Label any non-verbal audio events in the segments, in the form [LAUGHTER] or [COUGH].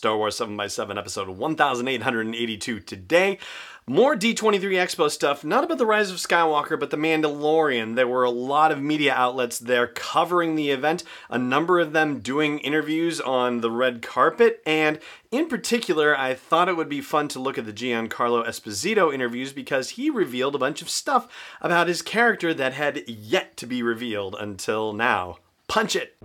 Star Wars 7x7, episode 1882 today. More D23 Expo stuff, not about the Rise of Skywalker, but the Mandalorian. There were a lot of media outlets there covering the event, a number of them doing interviews on the red carpet, and in particular, I thought it would be fun to look at the Giancarlo Esposito interviews because he revealed a bunch of stuff about his character that had yet to be revealed until now. Punch it!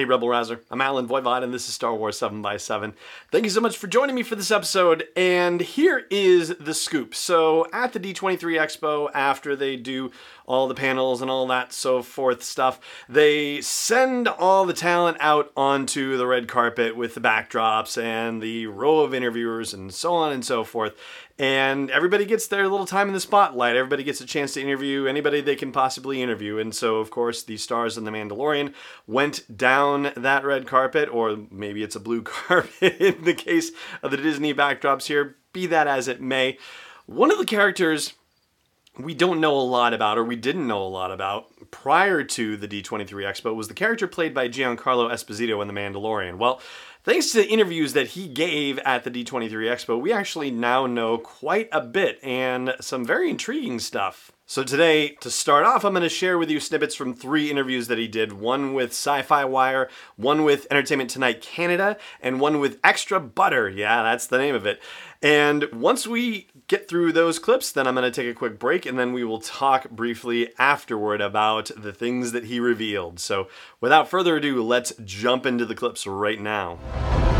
Hey, Rebel Rouser. I'm Allen Voivod, and this is Star Wars 7 by 7 Thank you so much for joining me for this episode. And here is the scoop. So, at the D23 Expo, after they do all the panels and all that so forth stuff, they send all the talent out onto the red carpet with the backdrops and the row of interviewers and so on and so forth and everybody gets their little time in the spotlight. Everybody gets a chance to interview anybody they can possibly interview. And so, of course, the stars in The Mandalorian went down that red carpet, or maybe it's a blue [LAUGHS] carpet in the case of the Disney backdrops here. Be that as it may. One of the characters we don't know a lot about, or we didn't know a lot about prior to the D23 Expo, was the character played by Giancarlo Esposito in The Mandalorian. Well, Thanks to the interviews that he gave at the D23 Expo, we actually now know quite a bit and some very intriguing stuff. So today, to start off, I'm going to share with you snippets from three interviews that he did. One with Sci-Fi Wire, one with Entertainment Tonight Canada, and one with Extra Butter. Yeah, that's the name of it. And once we get through those clips, then I'm going to take a quick break and then we will talk briefly afterward about the things that he revealed. So without further ado, let's jump into the clips right now.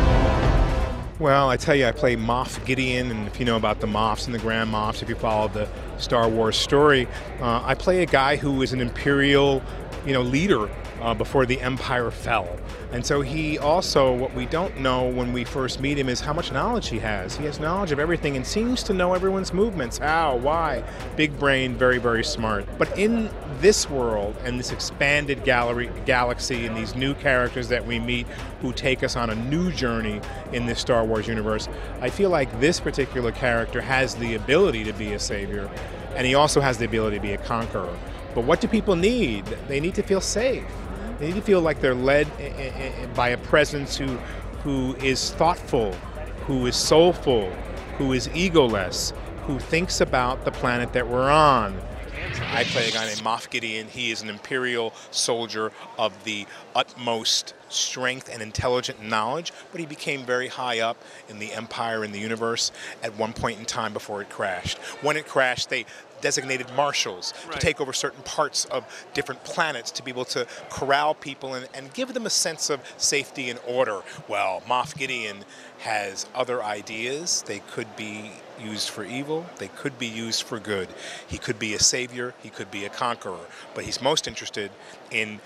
Well, I tell you, I play Moff Gideon, and if you know about the Moffs and the Grand Moffs, if you follow the Star Wars story, uh, I play a guy who is an Imperial, you know, leader uh, before the Empire fell. And so he also, what we don't know when we first meet him is how much knowledge he has. He has knowledge of everything and seems to know everyone's movements. How, why. Big brain, very, very smart. But in this world and this expanded gallery, galaxy and these new characters that we meet who take us on a new journey in this Star Wars universe, I feel like this particular character has the ability to be a savior and he also has the ability to be a conqueror. But what do people need? They need to feel safe. They need to feel like they're led by a presence who, who is thoughtful, who is soulful, who is egoless, who thinks about the planet that we're on. I play a guy named Moff Gideon. He is an Imperial soldier of the utmost strength and intelligent knowledge, but he became very high up in the Empire and the universe at one point in time before it crashed. When it crashed, they designated marshals right. to take over certain parts of different planets to be able to corral people and, and give them a sense of safety and order. Well, Moff Gideon has other ideas. They could be used for evil, they could be used for good. He could be a savior, he could be a conqueror, but he's most interested in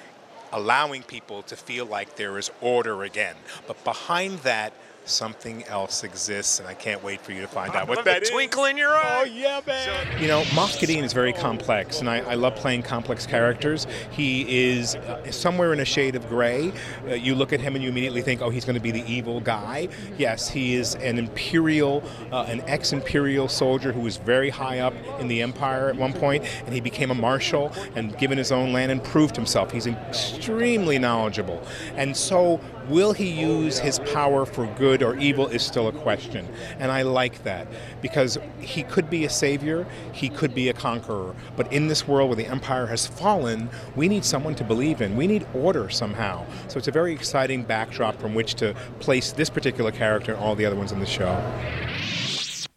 allowing people to feel like there is order again. But behind that something else exists, and I can't wait for you to find out what that is. Twinkle in your eye. Oh yeah, man. You know, Moff Gideon is very complex, and I, I love playing complex characters. He is uh, somewhere in a shade of gray. Uh, you look at him and you immediately think, oh, he's going to be the evil guy. Yes, he is an imperial, uh, an ex-imperial soldier who was very high up in the empire at one point, and he became a marshal and given his own land and proved himself. He's extremely knowledgeable, and so will he use his power for good or evil is still a question. And I like that because he could be a savior, he could be a conqueror. But in this world where the empire has fallen, we need someone to believe in. We need order somehow. So it's a very exciting backdrop from which to place this particular character and all the other ones in the show.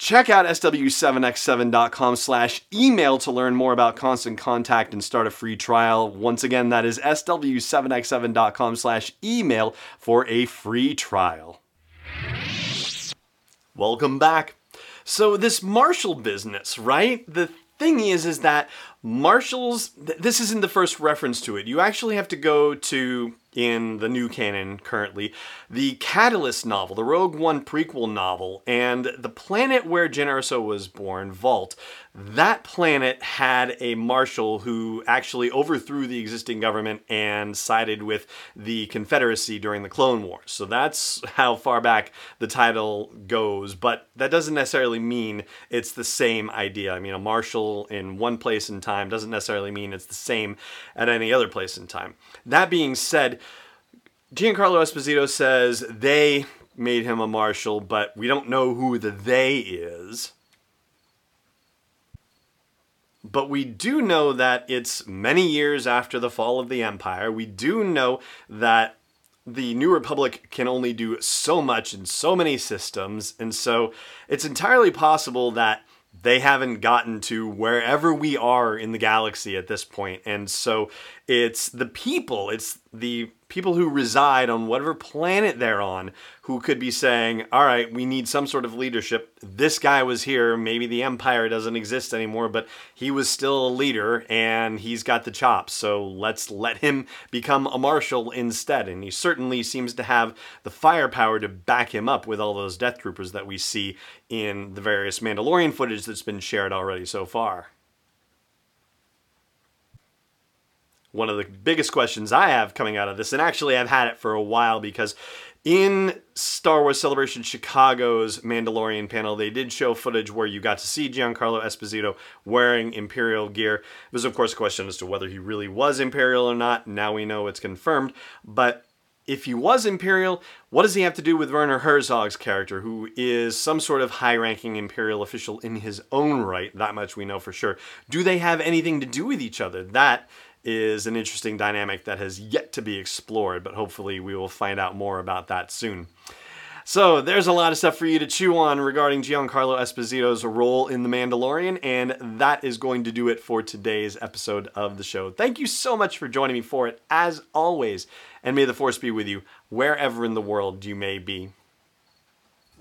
Check out sw7x7.com slash email to learn more about Constant Contact and start a free trial. Once again, that is sw7x7.com slash email for a free trial. Welcome back. So this Marshall business, right? The thing is, is that Marshall's, th- this isn't the first reference to it. You actually have to go to, in the new canon currently, the Catalyst novel, the Rogue One prequel novel, and the planet where Jyn Erso was born, Vallt, that planet had a marshal who actually overthrew the existing government and sided with the Confederacy during the Clone Wars. So that's how far back the title goes, but that doesn't necessarily mean it's the same idea. I mean, a marshal in one place in time doesn't necessarily mean it's the same at any other place in time. That being said, Giancarlo Esposito says they made him a marshal, but we don't know who the they is. But we do know that it's many years after the fall of the Empire. We do know that the New Republic can only do so much in so many systems, and so it's entirely possible that they haven't gotten to wherever we are in the galaxy at this point. And so it's the people, it's the people who reside on whatever planet they're on who could be saying, all right, we need some sort of leadership. This guy was here. Maybe the Empire doesn't exist anymore, but he was still a leader and he's got the chops. So let's let him become a marshal instead. And he certainly seems to have the firepower to back him up with all those Death Troopers that we see in the various Mandalorian footage that's been shared already so far. One of the biggest questions I have coming out of this, and actually I've had it for a while because in Star Wars Celebration Chicago's Mandalorian panel, they did show footage where you got to see Giancarlo Esposito wearing Imperial gear. It was, of course, a question as to whether he really was Imperial or not. Now we know it's confirmed. But if he was Imperial, what does he have to do with Werner Herzog's character, who is some sort of high ranking Imperial official in his own right? That much we know for sure. Do they have anything to do with each other? That is an interesting dynamic that has yet to be explored, but hopefully we will find out more about that soon. So there's a lot of stuff for you to chew on regarding Giancarlo Esposito's role in The Mandalorian, and that is going to do it for today's episode of the show. Thank you so much for joining me for it, as always, and may the Force be with you wherever in the world you may be